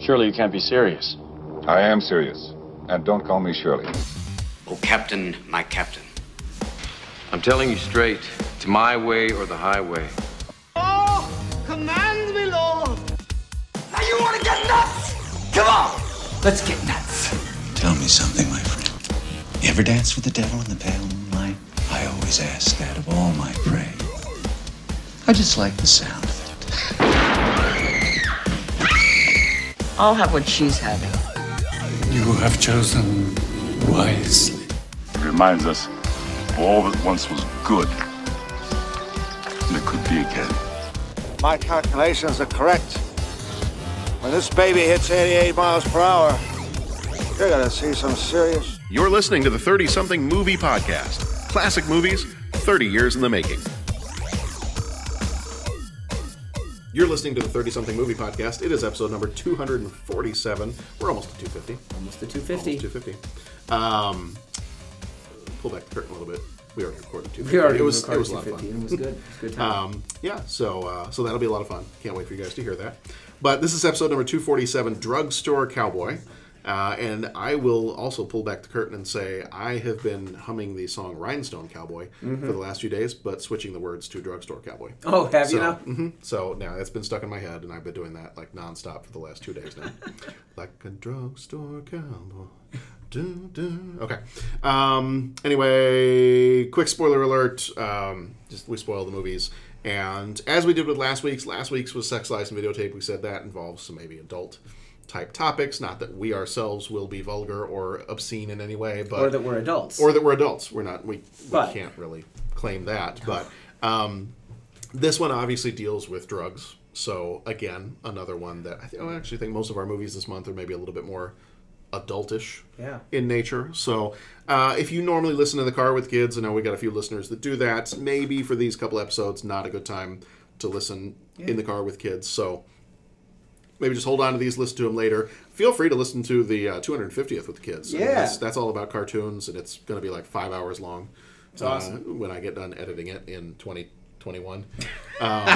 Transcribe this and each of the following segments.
Surely you can't be serious. I am serious. And don't call me Shirley. Oh, Captain, my captain. I'm telling you straight. It's my way or the highway. Oh, command me, Lord. Now you want to get nuts? Come on, let's get nuts. Tell me something, my friend. You ever dance with the devil in the pale moonlight? I always ask that of all my prey. I just like the sound I'll have what she's having. You have chosen wisely. It reminds us of all that once was good. And it could be again. My calculations are correct. When this baby hits 88 miles per hour, you're gonna see some serious. You're listening to the 30 something movie podcast. Classic movies, 30 years in the making. You're listening to the 30 something movie podcast. It is episode number 247. We're almost at 250. Almost to 250. Almost 250. Um, pull back the curtain a little bit. We already recorded 250. We already it was, recorded it was a lot of fun. It was good. It was a good time. Um, yeah, so uh, so that'll be a lot of fun. Can't wait for you guys to hear that. But this is episode number 247, Drugstore Cowboy. Uh, and I will also pull back the curtain and say I have been humming the song Rhinestone Cowboy Mhm. for the last few days, but switching the words to Drugstore Cowboy. Oh, have you so, now? mhm. So now it's been stuck in my head, and I've been doing that like nonstop for the last two days now. like a drugstore cowboy. Do, do. Okay. Um, anyway, quick spoiler alert. Um, just we spoil the movies. And as we did with last week's, last week's was sex, lies, and videotape. We said that involves some maybe adult type topics. Not that we ourselves will be vulgar or obscene in any way, but Or that we're adults. or that we're adults. We're not. We, we can't really claim that. But um, this one obviously deals with drugs. So again, another one that I, th- I actually think most of our movies this month are maybe a little bit more adultish Yeah. in nature. So uh, if you normally listen in the car with kids, I know we got a few listeners that do that. Maybe for these couple episodes, not a good time to listen Yeah. in the car with kids. So maybe just hold on to these, listen to them later. Feel free to listen to the uh, 250th with the kids. I mean, Yeah. that's, that's all about cartoons, and it's going to be like five hours long. That's awesome. Uh, when I get done editing it in 2021. Um,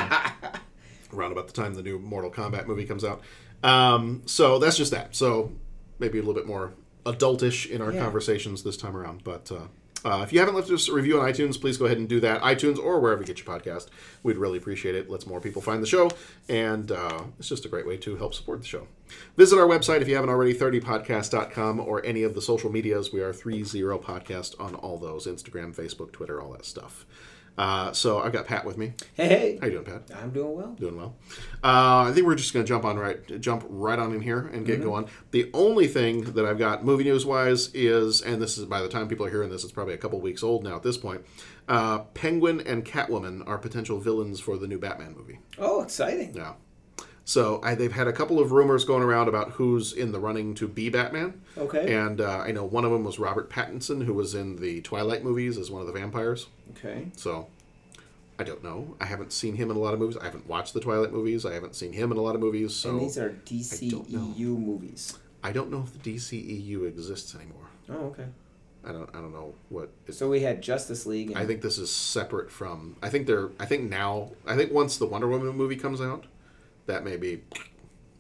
around about the time the new Mortal Kombat movie comes out. Um, so that's just that. So maybe a little bit more adultish in our Yeah. conversations this time around. But uh, uh, if you haven't left us a review on iTunes, please go ahead and do that. iTunes or wherever you get your podcast. We'd really appreciate it. Lets more people find the show. And uh, it's just a great way to help support the show. Visit our website if you haven't already, 30podcast.com or any of the social medias. We are 30 podcast on all those Instagram, Facebook, Twitter, all that stuff. Uh, so I've got Pat with me. Hey, hey. How you doing, Pat? I'm doing well. Doing well. Uh, I think we're just going to jump on right, jump right on in here and get Mhm. going. The only thing that I've got movie news wise is, and this is by the time people are hearing this, it's probably a couple weeks old now at this point. Uh, Penguin and Catwoman are potential villains for the new Batman movie. Oh, exciting. Yeah. So I, they've had a couple of rumors going around about who's in the running to be Batman. Okay. And uh, I know one of them was Robert Pattinson, who was in the Twilight movies as one of the vampires. Okay. So I don't know. I haven't seen him in a lot of movies. I haven't watched the Twilight movies. I haven't seen him in a lot of movies. So and these are. DCEU movies. I don't know if the DCEU exists anymore. Oh, okay. I don't. I don't know what. So we had Justice League. And I think this is separate from. I think they're. I think now. I think once the Wonder Woman movie comes out, that may be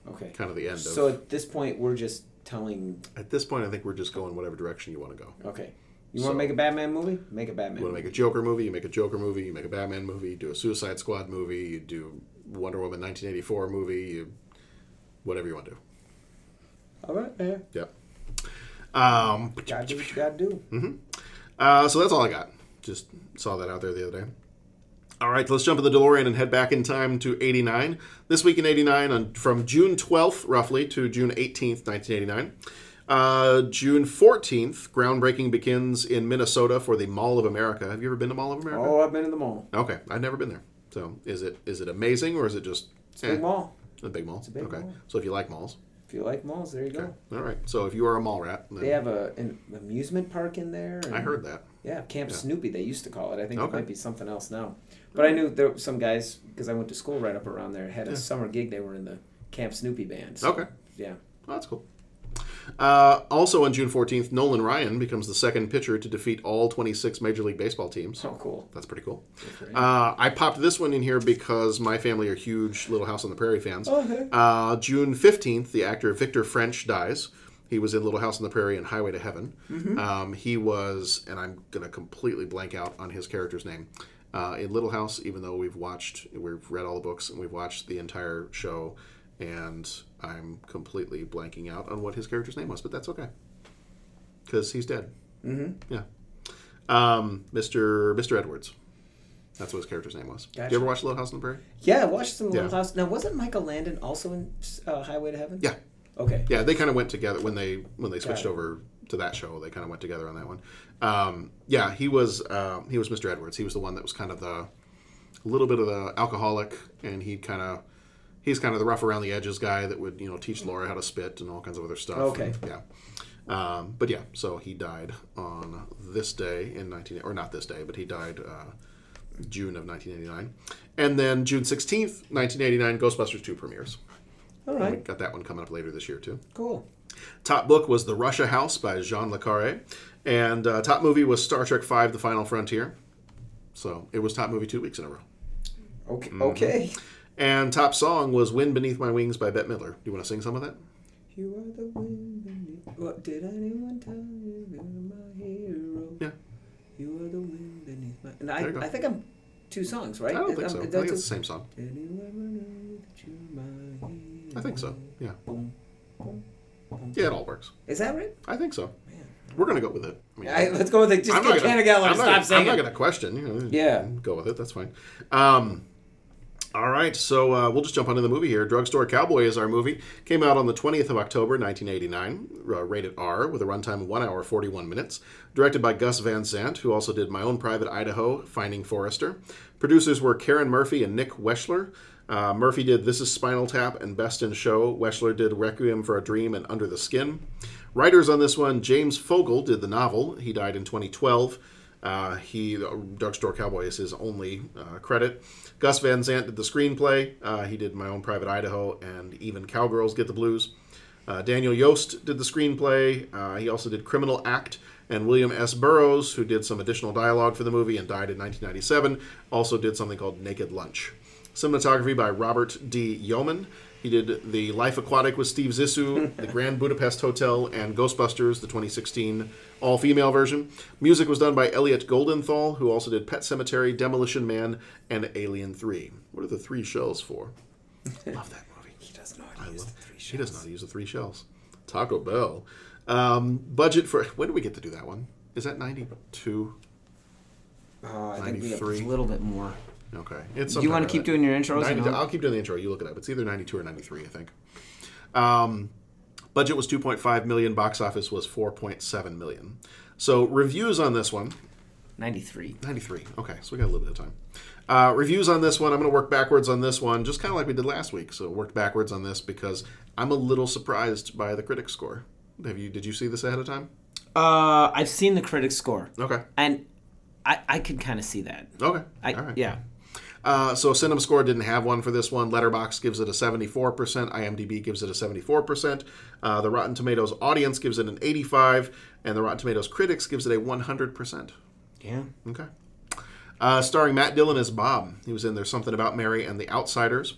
Okay. kind of the end. So of, at this point, we're just telling. at this point, I think we're just going whatever direction you want to go. Okay. You want to make a Batman movie? Make a Batman. You want to make a Joker movie? You make a Joker movie. You make a Batman movie. You do a Suicide Squad movie. You do Wonder Woman 1984 movie. You, whatever you want to do. All right. Yeah. Yep. Um, Gotta do what you gotta do. hmm Uh, so that's all I got. Just saw that out there the other day. All right, let's jump in the DeLorean and head back in time to 89. This week in 89, on, from June 12th, roughly, to June 18th, 1989. Uh, June 14th, groundbreaking begins in Minnesota for the Mall of America. Have you ever been to Mall of America? Oh, I've been in the mall. Okay, I've never been there. So is it is it amazing or is it just It's a big eh? mall. A big mall. It's a big okay. mall. So if you like malls, If you like malls, there you go. all right. So if you are a mall rat, They have a an amusement park in there. I heard that. Yeah, Camp Yeah. Snoopy. They used to call it. I think Okay. it might be something else now. But I knew there were some guys because I went to school right up around there. Had a Yeah. summer gig. They were in the Camp Snoopy band. So, Okay. Yeah. Oh, that's cool. Uh, also on June 14th, Nolan Ryan becomes the second pitcher to defeat all 26 Major League Baseball teams. Oh, cool. That's pretty cool. Uh, I popped this one in here because my family are huge Little House on the Prairie fans. Okay. Uh, June 15th, the actor Victor French dies. He was in Little House on the Prairie and Highway to Heaven. Mhm. Um, he was, and I'm going to completely blank out on his character's name. Uh, in Little House, even though we've watched, we've read all the books and we've watched the entire show, and I'm completely blanking out on what his character's name was, but that's okay. Because he's dead. Mhm. Yeah. Um, Mr. Mr. Edwards. That's what his character's name was. Did Gotcha. you ever watch Little House on the Prairie? Yeah, I watched some Little Yeah. House. Now, wasn't Michael Landon also in uh, Highway to Heaven? Yeah. Okay. Yeah, they kind of went together when they when they switched over to that show. They kind of went together on that one. Um, yeah, he was uh, he was Mr. Edwards. He was the one that was kind of the a little bit of the alcoholic, and he kind of he's kind of the rough around the edges guy that would you know teach Laura how to spit and all kinds of other stuff. Okay. And, yeah. Um, but yeah, so he died on this day in 19 or not this day, but he died uh, June of 1989, and then June 16th, 1989, Ghostbusters 2 premieres. All And we got that one coming up later this year too. Cool. Top book was The Russia House by Jean Le Carre. And uh, top movie was Star Trek V The Final Frontier. So it was top movie two weeks in a row. Okay. Mhm. Okay. And top song was Wind Beneath My Wings by Bette Midler. Do you want to sing some of that? You are the wind beneath. What did anyone tell you? You're my hero. Yeah. You are the wind beneath my. And I. I think I'm two songs, right? I don't think um, so. I think it's the same song. Know that you're? I think so. Yeah. Yeah, it all works. Is that right? I think so. We're going to go with it. I mean, I- let's go with it. Just I'm get gonna- Canna Geller and stop gonna- singing. I'm not going to question. You know, Yeah. Go with it. That's fine. Um, all right, so uh, we'll just jump onto the movie here. Drugstore Cowboy is our movie. Came out on the 20th of October, 1989, uh, rated R, with a runtime of 1 hour 41 minutes. Directed by Gus Van Sant, who also did My Own Private Idaho, Finding Forrester. Producers were Karen Murphy and Nick Wechsler. Uh, Murphy did This Is Spinal Tap and Best in Show. Wechsler did Requiem for a Dream and Under the Skin. Writers on this one, James Fogle did the novel. He died in 2012. Uh, he, Drugstore Cowboy is his only uh, credit. Gus Van Sant did the screenplay. Uh, he did My Own Private Idaho and Even Cowgirls Get the Blues. Uh, Daniel Yost did the screenplay. Uh, he also did Criminal Act. And William S. Burroughs, who did some additional dialogue for the movie and died in 1997, also did something called Naked Lunch. Cinematography by Robert D. Yeoman. He did The Life Aquatic with Steve Zissou, The Grand Budapest Hotel, and Ghostbusters, the 2016 all female version. Music was done by Elliot Goldenthal, who also did Pet Sematary, Demolition Man, and Alien 3. What are the three shells for? Love that movie. He does not I use love, the three She does not use the three shells. Taco Bell. Um, budget for. When do we get to do that one? Is that 92? Oh, I think we have 93? a little bit more. Okay. It's Do you want to keep doing your intros? 90, I'll- I'll keep doing the intro. You look it up. It's either 92 or 93, I think. Um, budget was 2.5 million. Box office was 4.7 million. So reviews on this one. 93. 93. Okay, so we got a little bit of time. Uh, reviews on this one. I'm going to work backwards on this one, just kind of like we did last week. So worked backwards on this because I'm a little surprised by the critic score. Have you? Did you see this ahead of time? Uh, I've seen the critic score. Okay. And I, I could kind of see that. Okay. I, All right. Yeah. Uh, so Cinema Score didn't have one for this one. Letterboxd gives it a 74%. IMDb gives it a 74%. Uh, the Rotten Tomatoes audience gives it an 85, and the Rotten Tomatoes critics gives it a 100%. Yeah. Okay. Uh, starring Matt Dillon as Bob. He was in There's Something About Mary and The Outsiders.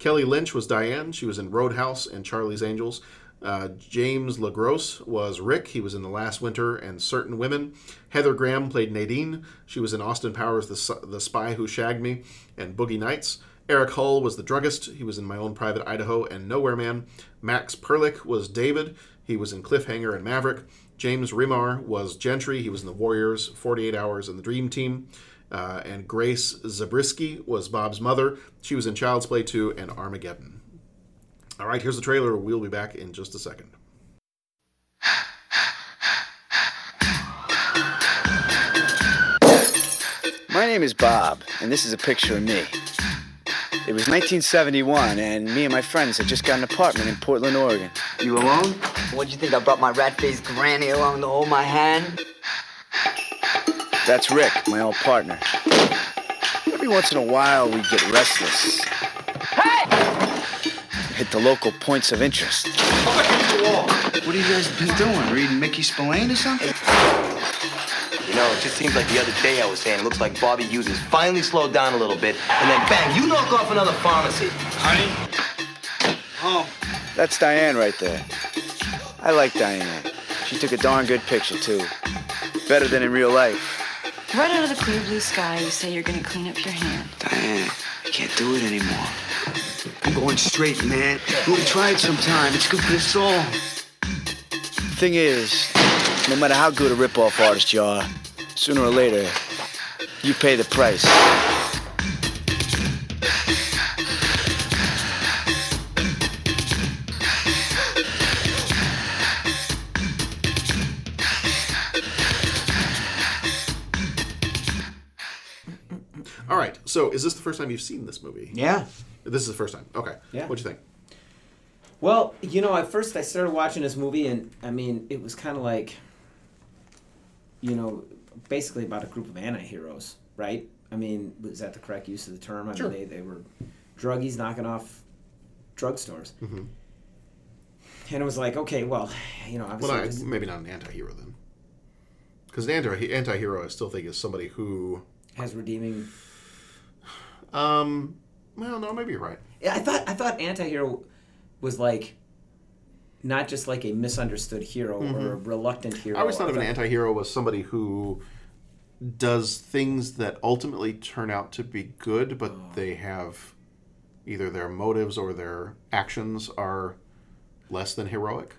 Kelly Lynch was Diane. She was in Roadhouse and Charlie's Angels. Uh, James LaGrosse was Rick. He was in The Last Winter and Certain Women. Heather Graham played Nadine. She was in Austin Powers, The, the Spy Who Shagged Me, and Boogie Nights. Eric Hull was the druggist. He was in My Own Private Idaho and Nowhere Man. Max Perlich was David. He was in Cliffhanger and Maverick. James Remar was Gentry. He was in The Warriors, 48 Hours, and The Dream Team. Uh, and Grace Zabriskie was Bob's mother. She was in Child's Play 2 and Armageddon. All right, here's the trailer. We'll be back in just a second. My name is Bob, and this is a picture of me. It was 1971, and me and my friends had just got an apartment in Portland, Oregon. You alone? What'd you think? I brought my rat-faced granny along to hold my hand? That's Rick, my old partner. Every once in a while, we get restless. Hit the local points of interest. What have you guys been doing? Reading Mickey Spillane or something? You know, it just seems like the other day I was saying it looks like Bobby Hughes has finally slowed down a little bit, and then bang, you knock off another pharmacy. Honey? Oh. That's Diane right there. I like Diane. She took a darn good picture, too. Better than in real life. Right out of the clear blue sky, you say you're gonna clean up your hand. Diane, I can't do it anymore. I'm going straight, man. We'll try it sometime. It's good for the soul. Thing is, no matter how good a rip-off artist you are, sooner or later, you pay the price. So, is this the first time you've seen this movie? Yeah. This is the first time. Okay. Yeah. What'd you think? Well, you know, at first I started watching this movie, and I mean, it was kind of like, you know, basically about a group of anti-heroes, right? I mean, was that the correct use of the term? I Sure. mean, they, they were druggies knocking off drugstores. Mm-hmm. And it was like, okay, well, you know, obviously, Well, this- maybe not an anti-hero then. Because an anti anti-hero, I still think is somebody who has redeeming. Um. Well, no, maybe you're right. Yeah, I thought I thought anti-hero was like not just like a misunderstood hero or a reluctant hero. I always thought of an anti-hero was somebody who does things that ultimately turn out to be good, but Oh. they have either their motives or their actions are less than heroic.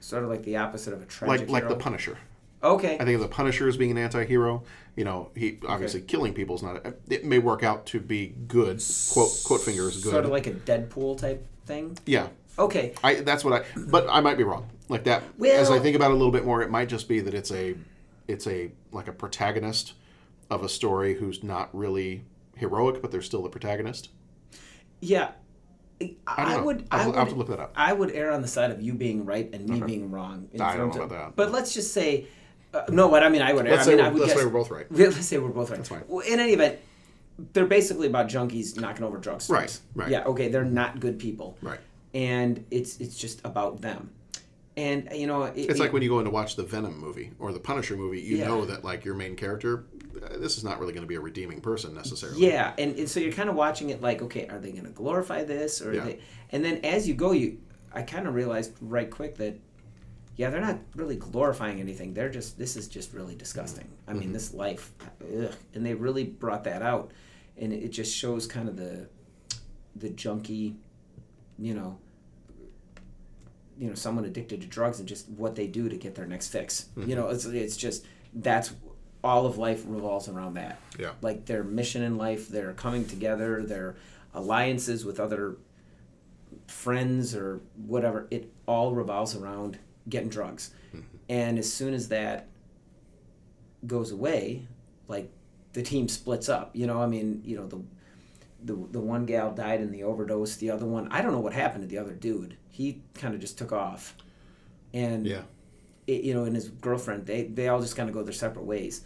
Sort of like the opposite of a tragic Like like the. Punisher. Okay. I think of the Punisher as being an anti-hero. You know, he obviously killing people is not. It may work out to be good. Quote quote finger is good. Sort of like a Deadpool type thing. Yeah. Okay. I that's what I but I might be wrong. Like that as I think about it a little bit more, it might just be that it's a it's a like a protagonist of a story who's not really heroic, but they're still the protagonist. Yeah. I I, would. I'll- I would have to look that up. I would err on the side of you being right and me Okay. being wrong. in I don't know about that. But let's just say, uh, no. What I mean, I would. Let's I say mean, we're- I would let's say we're both right. Let's say we're both right. That's fine. Well, in any event, they're basically about junkies knocking over drugstores. Right, right. Yeah. Okay. They're not good people. Right. And it's it's just about them. And you know, it, It's like when you go in to watch the Venom movie or the Punisher movie, you Yeah. know that like your main character, uh, this is not really going to be a redeeming person necessarily. Yeah, and, and so you're kind of watching it like, okay, are they going to glorify this, or Yeah. they? And then as you go, you, I kind of realized right quick that, yeah, they're not really glorifying anything. They're just this is just really disgusting. I mean, Mhm. this life, ugh. and they really brought that out, and it just shows kind of the, the junkie, you know. You know, someone addicted to drugs and just what they do to get their next fix. You Mhm. know, it's it's just that's all of life revolves around that Yeah. like their mission in life, their coming together, their alliances with other friends or whatever, it all revolves around getting drugs. Mm-hmm. And as soon as that goes away, like the team splits up. You know, I mean, you know, the the the one gal died in the overdose, the other one, I don't know what happened to the other dude. He kind of just took off. And Yeah. it, you know, and his girlfriend, they they all just kind of go their separate ways.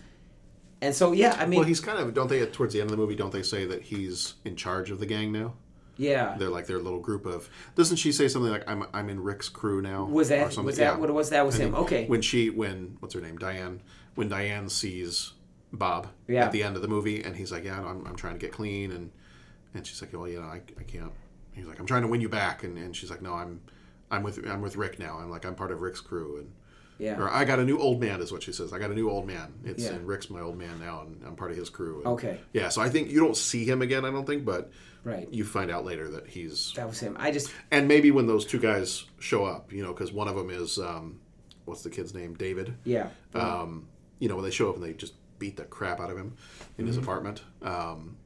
And so yeah, I mean well, he's kind of don't they towards the end of the movie don't they say that he's in charge of the gang now? Yeah. They're like their little group of. Doesn't she say something like I'm I'm in Rick's crew now? Was that- was that what it was? That was I him. Okay. When she when what's her name Diane when Diane sees Bob Yeah. at the end of the movie and he's like yeah no, I'm I'm trying to get clean and and she's like well you know I, I can't. He's like I'm trying to win you back and, and she's like no I'm I'm with I'm with Rick now I'm like I'm part of Rick's crew and. Yeah. Or I got a new old man is what she says. I got a new old man. It's Yeah. and Rick's my old man now, and I'm part of his crew. And- Okay. Yeah, so I think you don't see him again. I don't think, but Right. you find out later that he's That was him. I just and maybe when those two guys show up, you know, because one of them is um, what's the kid's name? David. Yeah. Um, you know, when they show up and they just beat the crap out of him in his Mhm. apartment. Um,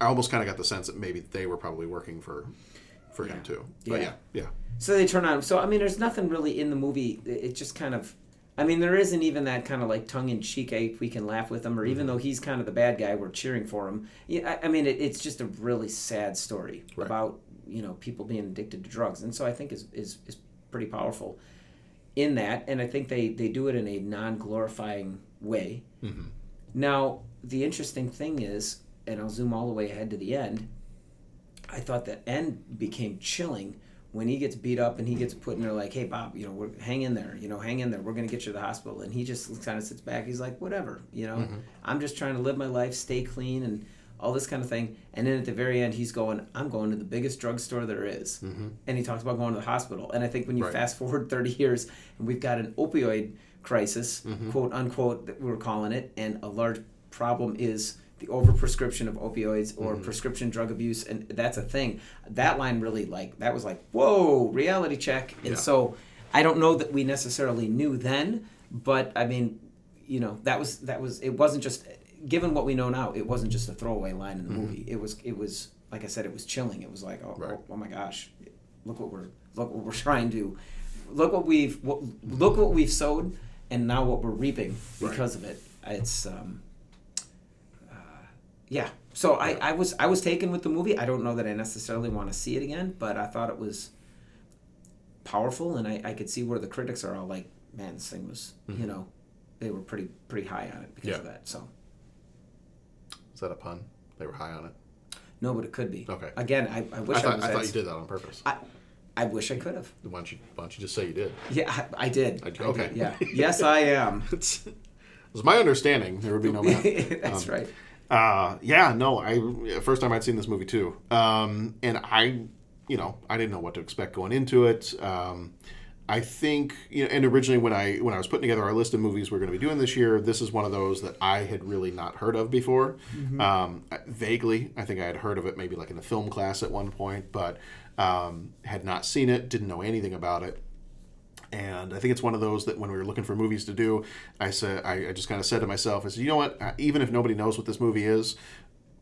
I almost kind of got the sense that maybe they were probably working for for him too. But yeah, yeah. So they turn on him. So I mean, there's nothing really in the movie. It just kind of, I mean, there isn't even that kind of like tongue in cheek. We can laugh with him, or even Mhm. though he's kind of the bad guy, we're cheering for him. Yeah, I, I mean, it, it's just a really sad story Right. about you know people being addicted to drugs, and so I think is is is pretty powerful in that, and I think they they do it in a non glorifying way. Mhm. Now, the interesting thing is, and I'll zoom all the way ahead to the end, I thought the end became chilling when he gets beat up and he gets put in there like, hey Bob, you know, we're, hang in there, you know, hang in there. We're gonna get you to the hospital, and he just kind of sits back. He's like, whatever, you know, Mhm. I'm just trying to live my life, stay clean, and all this kind of thing. And then at the very end, he's going, I'm going to the biggest drugstore there is. Mhm. and he talks about going to the hospital. And I think when you Right. fast forward 30 years, and we've got an opioid crisis, Mhm. quote unquote, that we're calling it, and a large problem is the overprescription of opioids or Mhm. prescription drug abuse, and that's a thing. That line really like that was like whoa, reality check. And Yeah. so I don't know that we necessarily knew then, but I mean, you know, that was that was it wasn't just given what we know now, it wasn't just a throwaway line in the Mhm. movie. It was it was like I said, it was chilling. It was like oh, oh, oh my gosh, look what we're look what we're trying to look what we've what, look what we've sowed and now what we're reaping Right. because of it. It's um yeah. So I, I was I was taken with the movie. I don't know that I necessarily want to see it again, but I thought it was powerful and I, I could see where the critics are all like, man, this thing was Mhm. you know, they were pretty pretty high on it because of that. So Is that a pun? They were high on it. no, but it could be. Okay. Again, I, I wish I, I thought, was I thought you did that on purpose. I, I wish I could have. Why don't you Why don't you just say you did? Yeah, I, I did. I- I did, okay. yeah. Yes, I am. it was my understanding there would be no. That's Um, right. Uh, yeah, no, I first time I'd seen this movie too, um, and I, you know, I didn't know what to expect going into it. Um, I think, you know, and originally when I when I was putting together our list of movies we're going to be doing this year, this is one of those that I had really not heard of before. Mhm. Um, vaguely, I think I had heard of it maybe like in a film class at one point, but um, had not seen it, didn't know anything about it. And I think it's one of those that when we were looking for movies to do, I said I, I just kind of said to myself, "I said, you know what? Even if nobody knows what this movie is,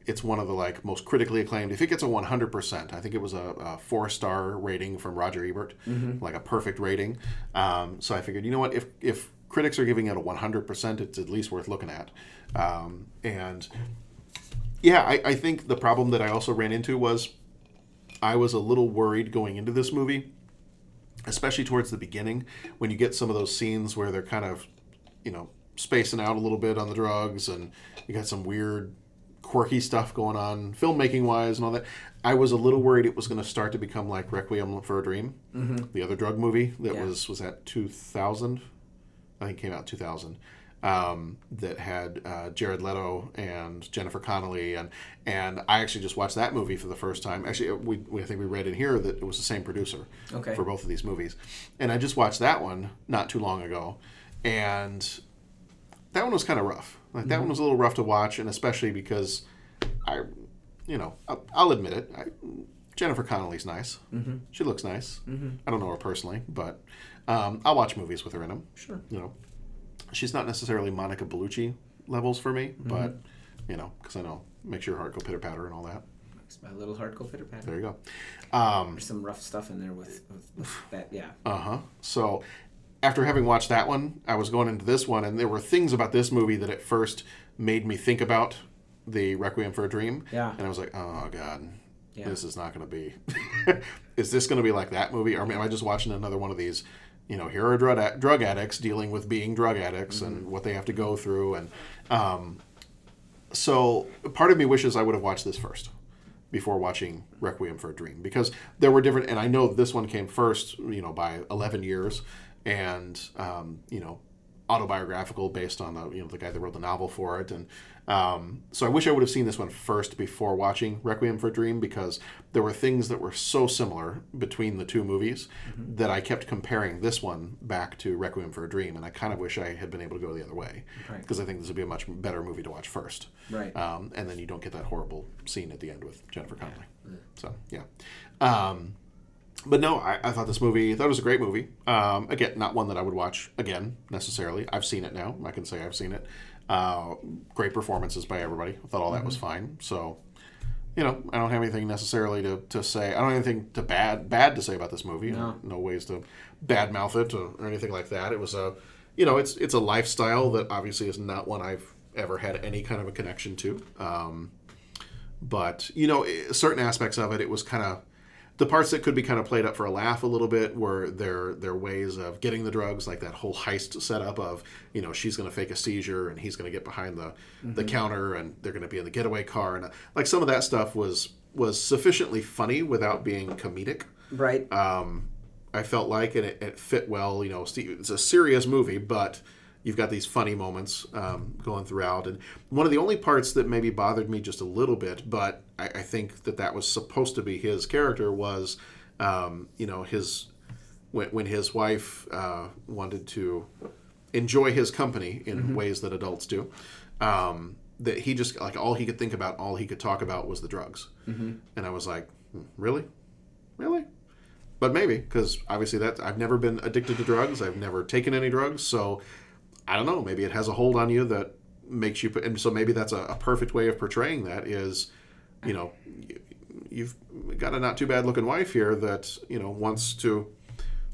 it's one of the like most critically acclaimed. If it gets a 100 percent, I think it was a, a four star rating from Roger Ebert, Mhm. like a perfect rating. Um, so I figured, you know what? If if critics are giving it a 100 percent, it's at least worth looking at. Um, and yeah, I, I think the problem that I also ran into was I was a little worried going into this movie especially towards the beginning when you get some of those scenes where they're kind of you know spacing out a little bit on the drugs and you got some weird quirky stuff going on filmmaking wise and all that i was a little worried it was going to start to become like requiem for a dream Mhm. the other drug movie that Yeah. was was that 2000 i think it came out 2000 um, that had uh, Jared Leto and Jennifer Connelly, and and I actually just watched that movie for the first time. Actually, we, we I think we read in here that it was the same producer Okay. for both of these movies, and I just watched that one not too long ago, and that one was kind of rough. Like that Mhm. one was a little rough to watch, and especially because I, you know, I'll, I'll admit it. I, Jennifer Connelly's nice. Mhm. She looks nice. Mhm. I don't know her personally, but um, I'll watch movies with her in them. Sure. You know, she's not necessarily Monica Bellucci levels for me, but Mhm. you know, because I know makes your heart go pitter patter and all that. Makes my little heart go pitter patter. There you go. Um, There's some rough stuff in there with, with, with that. Yeah. Uh huh. So after having watched that one, I was going into this one, and there were things about this movie that at first made me think about the Requiem for a Dream. Yeah. And I was like, oh god, Yeah. this is not going to be. is this going to be like that movie, or am I just watching another one of these? You know, here are drug drug addicts dealing with being drug addicts and what they have to go through, and um, so part of me wishes I would have watched this first before watching Requiem for a Dream because there were different, and I know this one came first, you know, by 11 years, and um, you know, autobiographical based on the you know the guy that wrote the novel for it, and um, so I wish I would have seen this one first before watching Requiem for a Dream because there were things that were so similar between the two movies that I kept comparing this one back to Requiem for a Dream, and I kind of wish I had been able to go the other way Right. because I think this would be a much better movie to watch first. Right. Um, and then you don't get that horrible scene at the end with Jennifer Connelly. So yeah. Um, but no, I, I thought this movie. I thought it was a great movie. Um, again, not one that I would watch again necessarily. I've seen it now. I can say I've seen it. Uh, great performances by everybody. I thought all that was Mhm. fine. So, you know, I don't have anything necessarily to, to say. I don't have anything to bad bad to say about this movie. No. no ways to badmouth it or, or anything like that. It was a, you know, it's it's a lifestyle that obviously is not one I've ever had any kind of a connection to. Um, but you know, certain aspects of it, it was kind of the parts that could be kind of played up for a laugh a little bit were their their ways of getting the drugs, like that whole heist setup of you know she's going to fake a seizure and he's going to get behind the the Mhm. counter and they're going to be in the getaway car and like some of that stuff was was sufficiently funny without being comedic. Right. Um, I felt like, and it, it fit well. You know, it's a serious movie, but you've got these funny moments um, going throughout. And one of the only parts that maybe bothered me just a little bit, but I, I think that that was supposed to be his character was, um, you know, his when, when his wife uh, wanted to enjoy his company in Mhm. ways that adults do. Um, that he just like all he could think about, all he could talk about was the drugs, Mhm. and I was like, "Hmm, really, really. But maybe because obviously that I've never been addicted to drugs. I've never taken any drugs, so I don't know. Maybe it has a hold on you that makes you. And so maybe that's a, a perfect way of portraying that is, you know, you've got a not too bad looking wife here that you know wants to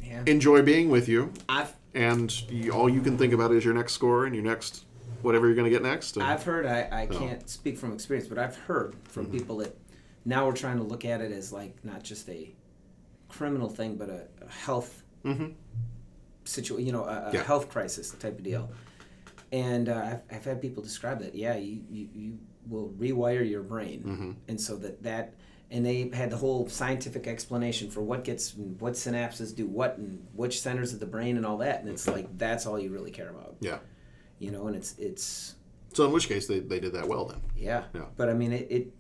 Yeah. enjoy being with you, I've and you, all you can think about is your next score and your next whatever you're going to get next. and- I've heard. I, I So. can't speak from experience, but I've heard from Mhm. people that now we're trying to look at it as like not just a criminal thing, but a, a health Mhm. Situation. You know, a, a Yeah. health crisis type of deal. And uh, I've, I've had people describe that. Yeah, you, you, you will rewire your brain, Mhm. and so that that. And they had the whole scientific explanation for what gets, what synapses do what, and which centers of the brain, and all that. And it's like that's all you really care about. Yeah. You know, and it's it's So in which case they, they did that well then. yeah. Yeah. But I mean, it. it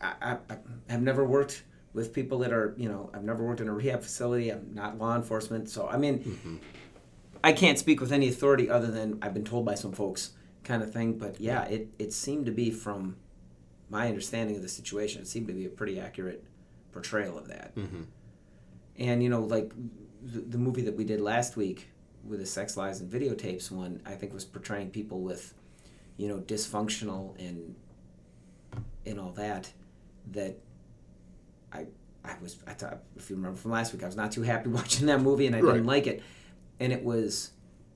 I, I, I have never worked with people that are, you know, I've never worked in a rehab facility. I'm not law enforcement, so I mean, Mm-hmm. I can't speak with any authority other than I've been told by some folks, kind of thing. But yeah, it it seemed to be from my understanding of the situation. It seemed to be a pretty accurate portrayal of that. Mhm. And you know, like the, the movie that we did last week with the sex lies and videotapes one, I think was portraying people with, you know, dysfunctional and and all that. That I I was I thought if you remember from last week, I was not too happy watching that movie and I Right. didn't like it, and it was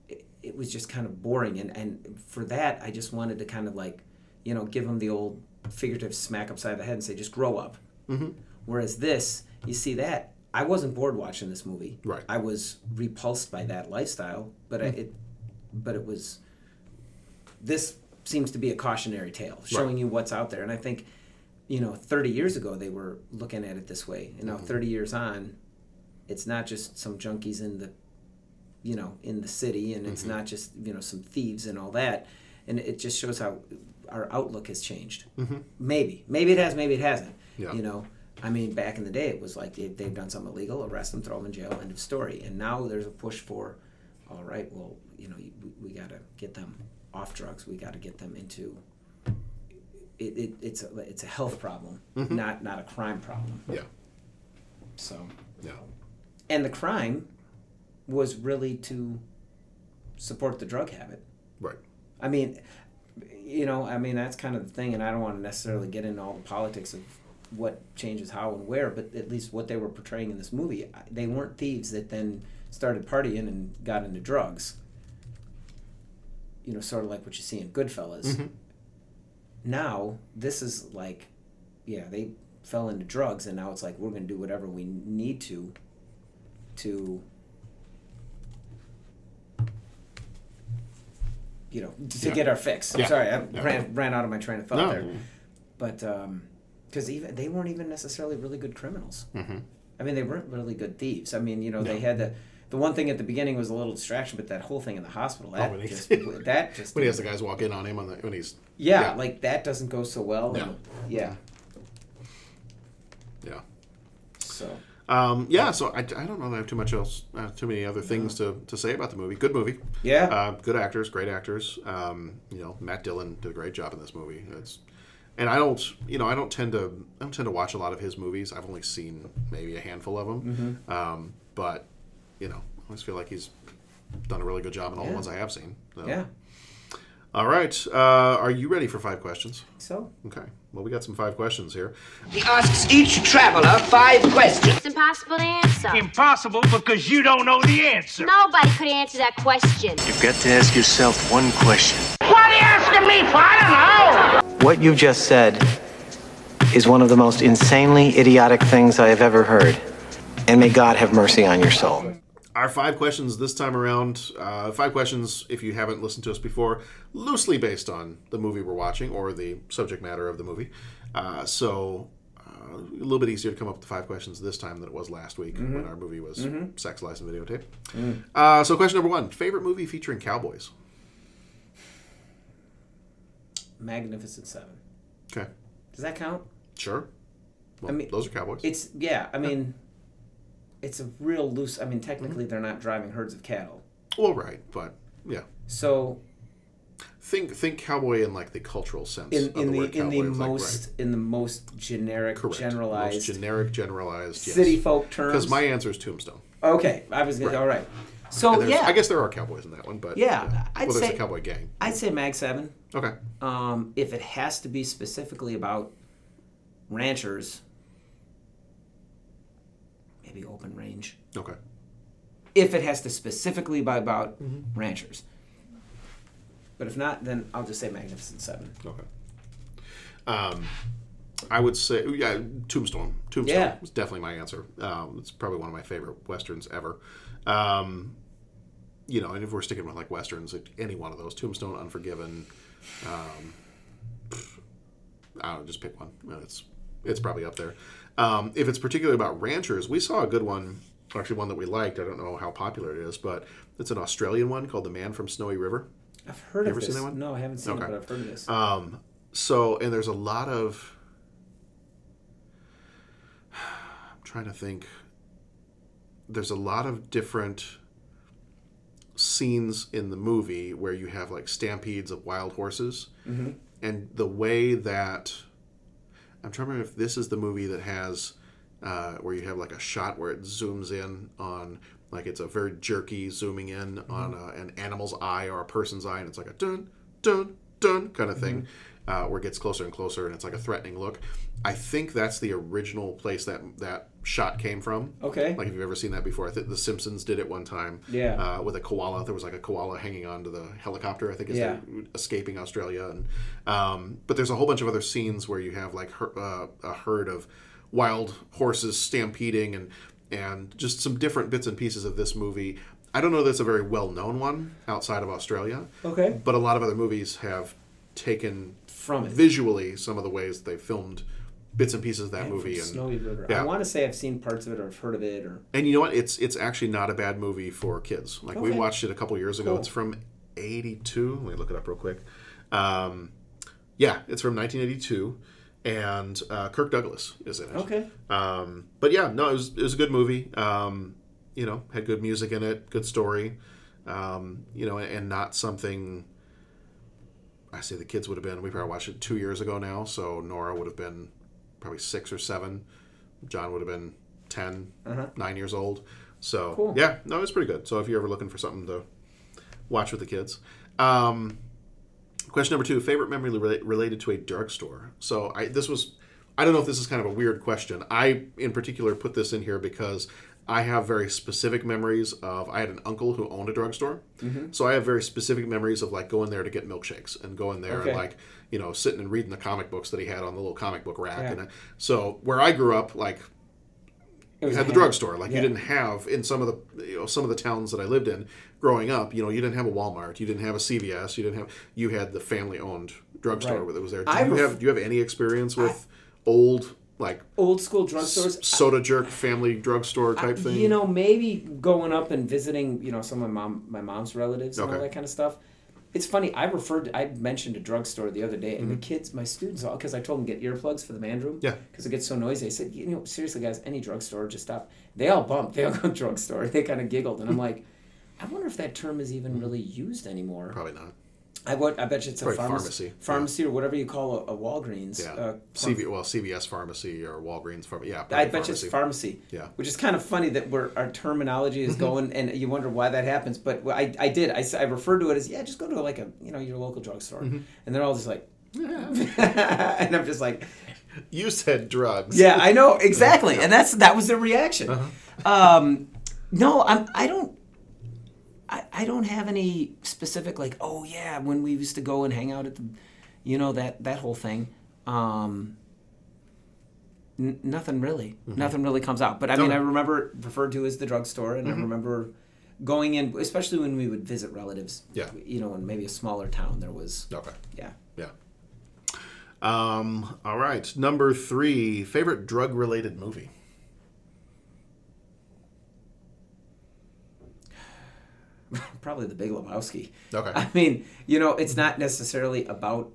it, it was just kind of boring and and for that I just wanted to kind of like you know give them the old figurative smack upside the head and say just grow up. Mhm. Whereas this, you see that I wasn't bored watching this movie. Right. I was repulsed by that lifestyle, but I, Mm. it, but it was. This seems to be a cautionary tale, showing you what's out there, and I think, you know, 30 years ago they were looking at it this way, and now Mhm. 30 years on, it's not just some junkies in the, you know, in the city, and it's Mhm. not just you know some thieves and all that, and it just shows how our outlook has changed. Mhm. Maybe, maybe it has, maybe it hasn't. Yeah. You know, I mean, back in the day, it was like if they've done something illegal, arrest them, throw them in jail, end of story. And now there's a push for, all right, well, you know, we, we got to get them off drugs. We got to get them into. It, it, it's a it's a health problem, Mhm. not not a crime problem. Yeah. So. Yeah. And the crime was really to support the drug habit. Right. I mean, you know, I mean that's kind of the thing, and I don't want to necessarily get into all the politics of what changes how and where, but at least what they were portraying in this movie, they weren't thieves that then started partying and got into drugs. You know, sort of like what you see in Goodfellas. Mhm. Now this is like, yeah, they fell into drugs, and now it's like we're going to do whatever we need to, to you know, to Yeah. get our fix. I'm Yeah. sorry, I Yeah. ran, ran out of my train of thought No. there. But because even they weren't even necessarily really good criminals. Mhm. I mean, they weren't really good thieves. I mean, you know, they had the the one thing at the beginning was a little distraction, but that whole thing in the hospital that when just that just when he has the guys walk in on him on the when he's yeah, like that doesn't go so well. No. and- yeah. yeah. So Um, yeah, so I, I don't know that I have too much else, uh, too many other things to, to say about the movie. Good movie. Yeah. Uh, good actors, great actors. Um, you know, Matt Dillon did a great job in this movie. It's, and I don't, you know, I don't tend to, I don't tend to watch a lot of his movies. I've only seen maybe a handful of them. Mhm. Um, but, you know, I always feel like he's done a really good job in all the ones I have seen. So. Yeah. All right. Uh, are you ready for five questions? So. Okay. Well, we got some five questions here. He asks each traveler five questions. It's impossible to answer. Impossible because you don't know the answer. Nobody could answer that question. You've got to ask yourself one question. What are you asking me for? I don't know. What you just said is one of the most insanely idiotic things I have ever heard. And may God have mercy on your soul. Our five questions this time around, uh, five questions, if you haven't listened to us before, loosely based on the movie we're watching or the subject matter of the movie. Uh, so, uh, a little bit easier to come up with the five questions this time than it was last week when Mhm. our movie was Mhm. Sex, Lies, and Videotape. Mm. Uh, so, question number one favorite movie featuring cowboys? Magnificent Seven. Okay. Does that count? Sure. Well, I mean, those are cowboys. It's yeah. I mean, it's a real loose. I mean, technically, Mm-hmm. they're not driving herds of cattle. Well, right, but yeah. So Think think cowboy in like the cultural sense. in, of in the, the word in the cowboy, like, most in the most generic, Correct. generalized Most generic, generalized city folk terms. Because my answer is Tombstone. Okay, I was gonna. Right. All right. So yeah, I guess there are cowboys in that one, but yeah, I'd well, there's say a cowboy gang. I'd say Mag Seven. Okay. Um, if it has to be specifically about ranchers, maybe Open Range. Okay. If it has to specifically be about Mm-hmm. ranchers. But if not, then I'll just say Magnificent Seven. Okay. Um, I would say yeah, Tombstone. Tombstone Yeah. was definitely my answer. Um, it's probably one of my favorite westerns ever. Um, you know, and if we're sticking with like westerns, like, any one of those, Tombstone, Unforgiven. Um, I don't know, just pick one. It's it's probably up there. Um, if it's particularly about ranchers, we saw a good one, actually one that we liked. I don't know how popular it is, but it's an Australian one called The Man from Snowy River. I've heard You of ever this. seen that one? No, I haven't seen Okay. it, but I've heard of this. Um, so, and there's a lot of. I'm trying to think. There's a lot of different scenes in the movie where you have like stampedes of wild horses. Mhm. And the way that. I'm trying to remember if this is the movie that has. Uh, where you have like a shot where it zooms in on like it's a very jerky zooming in on a, an animal's eye or a person's eye and it's like a dun dun dun kind of thing uh, where it gets closer and closer and it's like a threatening look i think that's the original place that that shot came from Okay. like if you've ever seen that before i think the simpsons did it one time Yeah. uh, with a koala there was like a koala hanging onto the helicopter i think as Yeah. escaping australia and um, but there's a whole bunch of other scenes where you have like her, uh, a herd of wild horses stampeding and and just some different bits and pieces of this movie. I don't know that's a very well known one outside of Australia. Okay. But a lot of other movies have taken From it. visually some of the ways they filmed bits and pieces of that Man movie and Snowy River. yeah. I want to say I've seen parts of it or I've heard of it or And you know what? It's it's actually not a bad movie for kids. Like we watched it a couple years ago. Cool. It's from '82. Let me look it up real quick. Um, yeah, it's from 1982, and uh, Kirk Douglas is in it. Okay. Um, but yeah, no, it was it was a good movie. Um, you know, had good music in it, good story. Um, you know, and not something. I say the kids would have been. We probably watched it two years ago now, so Nora would have been probably six or seven. John would have been 10 Uh-huh. nine years old. So Cool. yeah, no, it's pretty good. So if you're ever looking for something to watch with the kids. Um, question number two: favorite memory rela- related to a drugstore. So I this was I don't know if this is kind of a weird question. I in particular put this in here because I have very specific memories of I had an uncle who owned a drugstore. Mhm. So I have very specific memories of like going there to get milkshakes and going there Okay. and like you know sitting and reading the comic books that he had on the little comic book rack. Yeah. And I, so where I grew up, like you had the drugstore. Like yeah. you didn't have in some of the you know some of the towns that I lived in growing up. You know, you didn't have a Walmart, you didn't have a CVS, you didn't have you had the family owned drugstore Right. that was there. Do I you have do you have any experience with old like old school drugstores. s- soda jerk family drugstore type thing? You know, maybe going up and visiting, you know, some of my mom, my mom's relatives and all that kind of stuff. It's funny. I referred. To, I mentioned a drugstore the other day, and the Mhm. kids, my students, all because I told them get earplugs for the man room. Yeah. Because it gets so noisy. I said, you know, seriously, guys, any drugstore, just stop. They all bumped. They all go drugstore. They kind of giggled, and I'm like, I wonder if that term is even really used anymore. Probably not. I would. I bet you it's a pharmacy, pharmacy, pharmacy or whatever you call a, a Walgreens. Yeah, Uh, CV well CVS pharmacy or Walgreens pharmacy. Yeah, I bet you it's pharmacy. Yeah. Which is kind of funny that we're, our terminology is Mhm. going, and you wonder why that happens. But I, I did. I referred to it as yeah, just go to like a you know your local drugstore, Mhm. and they're all just like, and I'm just like, You said drugs. yeah, I know exactly, and that's that was their reaction. Uh-huh. Um, no, I'm. I don't. I, I don't have any specific like oh yeah when we used to go and hang out at the you know that that whole thing um n- nothing really Mhm. nothing really comes out but i mean i remember referred to as the drugstore and i Mhm. remember going in especially when we would visit relatives Yeah. you know in maybe a smaller town there was Okay. yeah Yeah. Um, all right, number three, favorite drug-related movie. Probably The Big Lebowski. Okay. I mean, you know, it's not necessarily about.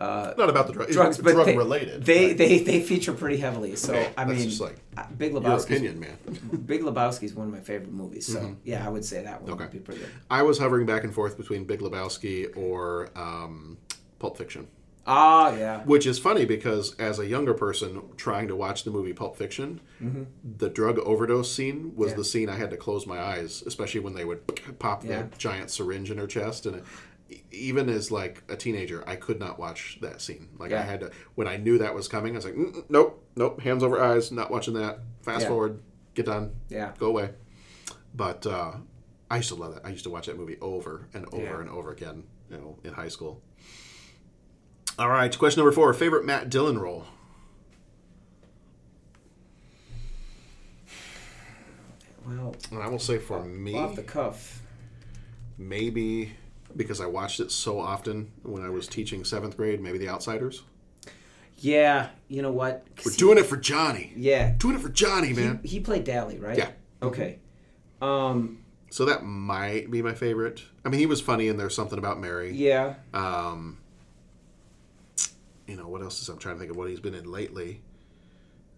Uh, Not about the drug- drugs, but drug they, related, They, right. they they feature pretty heavily. So Okay, I that's mean, just like uh, Big your Lebowski. opinion, man. Big Lebowski is one of my favorite movies. So Mhm. yeah, I would say that one Okay. would be pretty good. I was hovering back and forth between Big Lebowski or um, Pulp Fiction. Ah, yeah. Which is funny because as a younger person trying to watch the movie Pulp Fiction, Mhm. the drug overdose scene was Yeah. the scene I had to close my eyes, especially when they would pop Yeah. the giant syringe in her chest. And it, even as like a teenager, I could not watch that scene. Like I had to when I knew that was coming, I was like, "Mm, mm, nope, nope, hands over eyes, not watching that. Fast Yeah. forward, get done, Yeah. go away. But uh, I used to love that. I used to watch that movie over and over Yeah. and over again. You know, in high school. All right, question number four: favorite Matt Dillon role. Well, And I will say for me, off the cuff. maybe because I watched it so often when I was teaching seventh grade, maybe The Outsiders. Yeah, you know what? We're he- doing it for Johnny. Yeah, Doing it for Johnny, he, man. he played Dally, right? Yeah. Okay. Um. So that might be my favorite. I mean, he was funny, and there's something about Mary. Yeah. Um. You know what else is? I'm trying to think of what he's been in lately.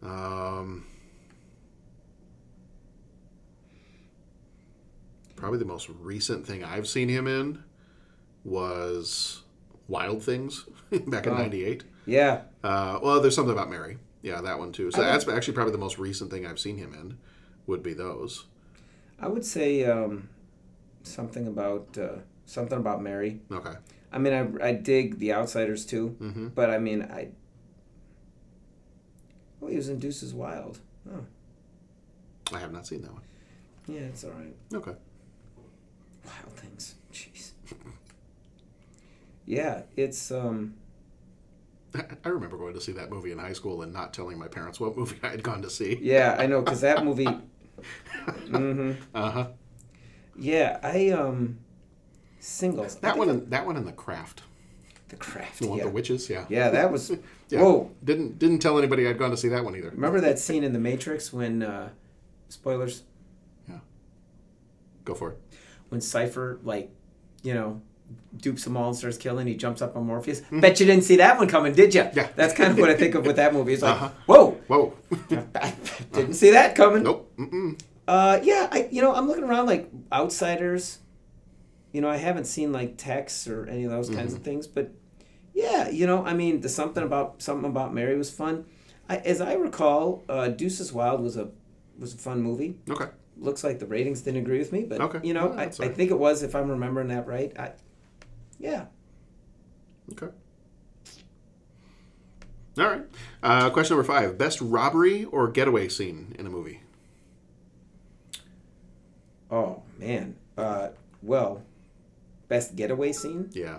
Um. Probably the most recent thing I've seen him in was Wild Things back in Oh. '98. Yeah. Uh, well, there's something about Mary. Yeah, that one too. So that's actually probably the most recent thing I've seen him in. Would be those. I would say um, something about uh, something about Mary. Okay. I mean, I, I dig The Outsiders too, Mhm. but I mean, I. Oh, he was in Deuces Wild. Oh, I have not seen that one. yeah, it's all right. Okay. Wild Things. Jeez. Yeah, it's um. I remember going to see that movie in high school and not telling my parents what movie I had gone to see. Yeah, I know because that movie. mm-hmm. Uh huh. Yeah, I um. Singles. That one. That one in the craft. The Craft. The one with yeah. the witches. Yeah. Yeah, that was. Yeah. Whoa! Didn't didn't tell anybody I'd gone to see that one either. Remember that scene in The Matrix when, uh, spoilers, Yeah. Go for it. when Cypher like, you know, dupes them all and starts killing. He jumps up on Morpheus. Bet you didn't see that one coming, did you? Mm-hmm. Yeah. That's kind of what I think of with that movie. It's like, Uh-huh. whoa, Whoa. didn't see that coming. Nope. Mm-mm. Uh, yeah, I you know I'm looking around like Outsiders. You know, I haven't seen like Tex or any of those kinds Mm-hmm. of things, but yeah, you know, I mean, the something about something about Mary was fun. I, as I recall, uh, Deuces Wild was a was a fun movie. Okay. Looks like the ratings didn't agree with me, but Okay. you know, Yeah, I, I think it was if I'm remembering that right. I, yeah. Okay. All right. Uh, question number five: Best robbery or getaway scene in a movie? Oh man. Uh, well, best getaway scene. Yeah.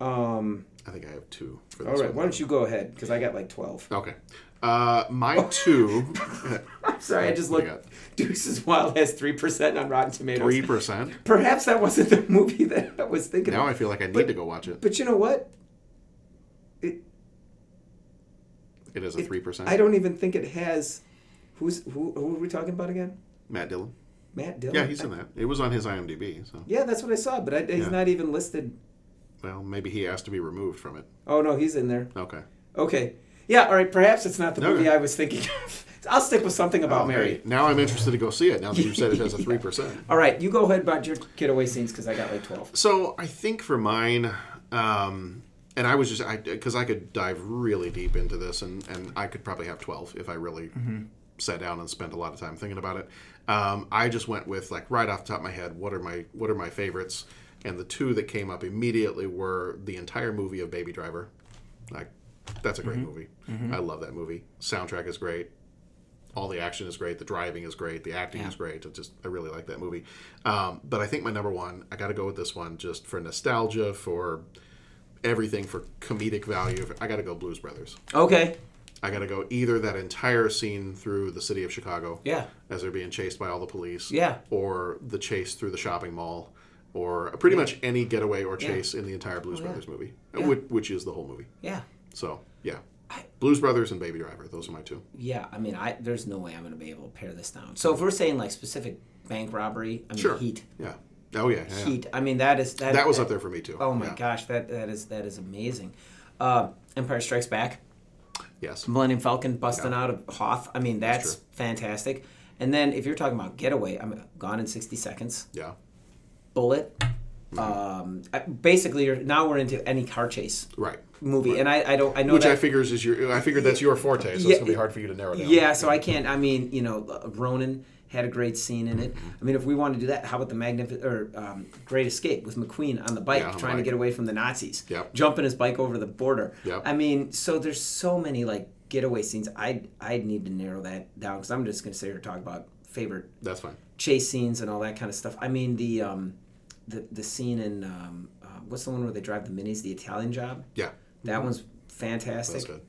Um. I think I have two. For this right. one. Why don't you go ahead? Because I got like twelve. Okay. Uh, my two. I'm sorry, I just looked. you Deuces Wild has three percent on Rotten Tomatoes. Three percent. Perhaps that wasn't the movie that I was thinking. About. Now of. I feel like I need But- to go watch it. But you know what? It. It is a three percent. I don't even think it has. Who's who? Who are we talking about again? Matt Dillon. Matt Dillon. Yeah, he's in that. It was on his IMDb. So Yeah, that's what I saw, but I, he's Yeah. not even listed. well, maybe he asked to be removed from it. Oh no, he's in there. Okay. Okay. Yeah. All right. Perhaps it's not the Okay. movie I was thinking of. I'll stick with something about Oh, Mary. hey, now I'm interested to go see it. Now that you said it has a three percent. All right, you go ahead about your getaway scenes because I got like twelve. So I think for mine, um, and I was just I because I could dive really deep into this, and and I could probably have twelve if I really Mhm. sat down and spent a lot of time thinking about it. Um, I just went with like right off the top of my head, what are my what are my favorites? And the two that came up immediately were the entire movie of Baby Driver. Like that's a great Mhm. movie. Mhm. I love that movie. Soundtrack is great. All the action is great. The driving is great. The acting Yeah. is great. It just I really like that movie. Um, but I think my number one, I got to go with this one just for nostalgia, for everything, for comedic value. I got to go Blues Brothers. Okay. I got to go either that entire scene through the city of Chicago, Yeah. as they're being chased by all the police, Yeah. or the chase through the shopping mall, or pretty Yeah. much any getaway or Yeah. chase in the entire Blues Oh, yeah. Brothers movie, Yeah. which, which is the whole movie. Yeah. So yeah, Blues Brothers and Baby Driver. Those are my two. Yeah, I mean, I there's no way I'm going to be able to pare this down. So if we're saying like specific bank robbery, I mean, Sure. Heat. Yeah. Oh yeah. yeah. Heat. I mean, that is that. That was up there for me, too. Oh my Yeah. gosh, that that is that is amazing. Uh, Empire Strikes Back. Yes. Millennium Falcon busting Yeah. out of Hoth. I mean, that's, true. fantastic. And then if you're talking about Getaway, I'm Gone in 60 Seconds. Yeah. Bullitt. Um, basically, you're, now we're into any car chase Right. movie, and I, I don't I know Which that, I figures is your. I figured that's your forte, so Yeah, it's gonna be hard for you to narrow down. Yeah, so I can't. I mean, you know, Ronin had a great scene in it. Mm-hmm. I mean, if we want to do that, how about the Magnificent or um, Great Escape with McQueen on the bike Yeah, on the trying to get away from the Nazis, Yep. jumping his bike over the border. Yep. I mean, so there's so many like getaway scenes. I I need to narrow that down because I'm just going to sit here and talk about favorite That's fine. chase scenes and all that kind of stuff. I mean, the um, the the scene in um, uh, what's the one where they drive the minis, the Italian Job. Yeah. That one's fantastic. That's good.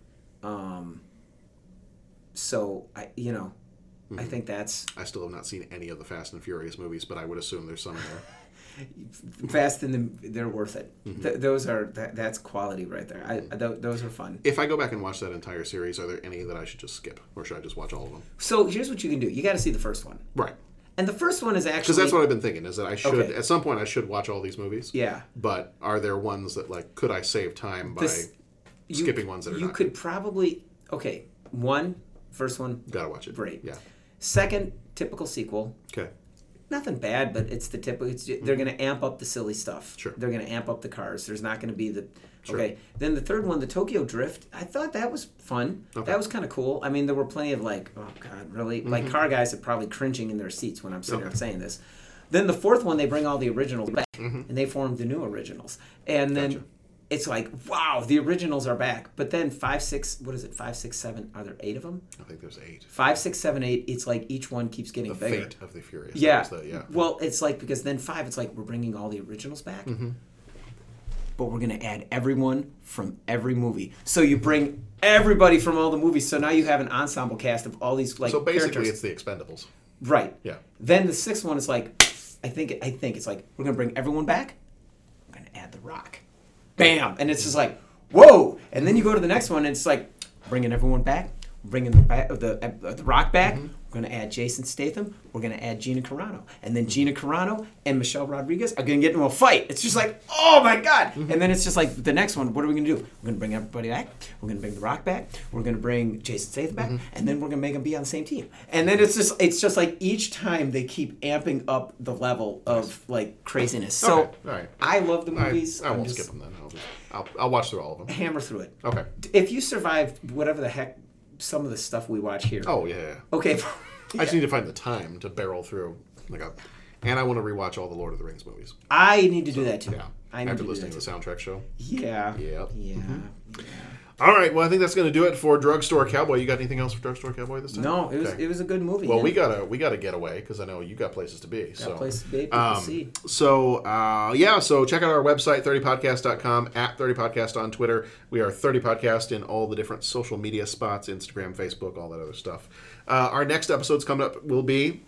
Um, so I, you know, I Mhm. think that's I still have not seen any of the Fast and Furious movies, but I would assume there's some there. fast and the, they're worth it. Mhm. Th- those are that, that's quality right there. I, th- those are fun. If I go back and watch that entire series, are there any that I should just skip, or should I just watch all of them? So here's what you can do. You got to see the first one, Right. and the first one is actually Because that's what I've been thinking is that I should Okay. at some point I should watch all these movies. Yeah. But are there ones that like could I save time by This- you- skipping ones that are you not? could probably okay. One, first one, Gotta watch it. Great. Yeah. Second, typical sequel. Okay. Nothing bad, but it's the typical. It's, They're going to amp up the silly stuff. Mm-hmm. Sure. They're going to amp up the cars. There's not going to be the. Sure. Okay. Then the third one, the Tokyo Drift. I thought that was fun. Okay. That was kind of cool. I mean, there were plenty of like, oh god, really? Like Mhm. car guys are probably cringing in their seats when I'm sitting Okay. saying this. Then the fourth one, they bring all the originals back, Mhm. and they form the new originals, and then. Gotcha. It's like wow, the originals are back. But then five, six, what is it? Five, six, seven. Are there eight of them? I think there's eight. Five, six, seven, eight. It's like each one keeps getting The bigger. Fate of the Furious. Yeah. The- yeah. Well, it's like because then five, it's like we're bringing all the originals back, Mhm. but we're gonna add everyone from every movie. So you bring everybody from all the movies. So now you have an ensemble cast of all these like so basically, characters. it's the Expendables. right. Yeah. Then the sixth one is like, I think I think it's like we're gonna bring everyone back. We're gonna add the Rock. Bam, and it's just like whoa. And then you go to the next one, and it's like bringing everyone back, bringing the back, the the Rock back. Mm-hmm. We're gonna add Jason Statham. We're gonna add Gina Carano, and then Gina Carano and Michelle Rodriguez are gonna get into a fight. It's just like oh my god. Mm-hmm. And then it's just like the next one. What are we gonna do? We're gonna bring everybody back. We're gonna bring the Rock back. We're gonna bring Jason Statham back, Mm-hmm. and then we're gonna make them be on the same team. And then it's just it's just like each time they keep amping up the level of like craziness. So Okay, right. I love the movies. I, I'm won't just- skip them then. I'll, just, I'll, I'll watch through all of them. hammer through it. Okay. If you survived whatever the heck some of the stuff we watch here. Oh yeah. yeah. Okay. I just need to find the time to barrel through like a, and I want to rewatch all the Lord of the Rings movies. I need to do that too. Yeah. I need After to do listening that to the soundtrack show. Yeah. Yep. Yeah. Mm-hmm. All right. Well, I think that's going to do it for Drugstore Cowboy. You got anything else for Drugstore Cowboy this time? No, it was Okay. it was a good movie. Well, man. we gotta we gotta get away because I know you got places to be. so places to be, people to see. So uh, yeah, so check out our website 30podcast.com at 30podcast on Twitter. We are 30 podcast in all the different social media spots, Instagram, Facebook, all that other stuff. Uh, our next episodes coming up will be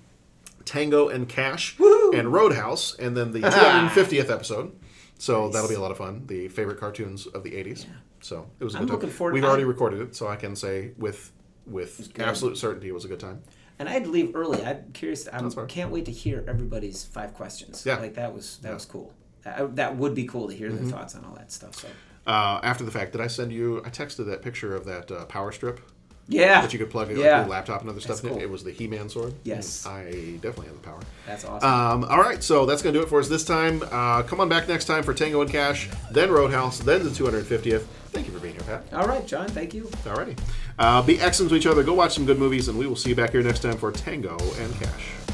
Tango and Cash and Roadhouse, and then the 250th episode. So Nice. that'll be a lot of fun. The favorite cartoons of the 80s. So it was a I'm good time. looking forward- We've I- already recorded it, so I can say with with good. absolute certainty it was a good time. And I had to leave early. I'm curious. I That's fine. can't wait to hear everybody's five questions. Yeah. Like that was that was cool. That, that would be cool to hear their thoughts on all that stuff. So Uh, after the fact, did I send you? I texted that picture of that uh, power strip. Yeah. That you could plug in Yeah. like, your laptop and other That's stuff. in it. cool. It was the He-Man sword. Yes. I definitely have the power. that's awesome. Um, all right, so that's going to do it for us this time. Uh, come on back next time for Tango and Cash, then Roadhouse, then the 250th. Thank you for being here, Pat. all right, John. Thank you. Alrighty. Uh, be excellent to each other. Go watch some good movies, and we will see you back here next time for Tango and Cash.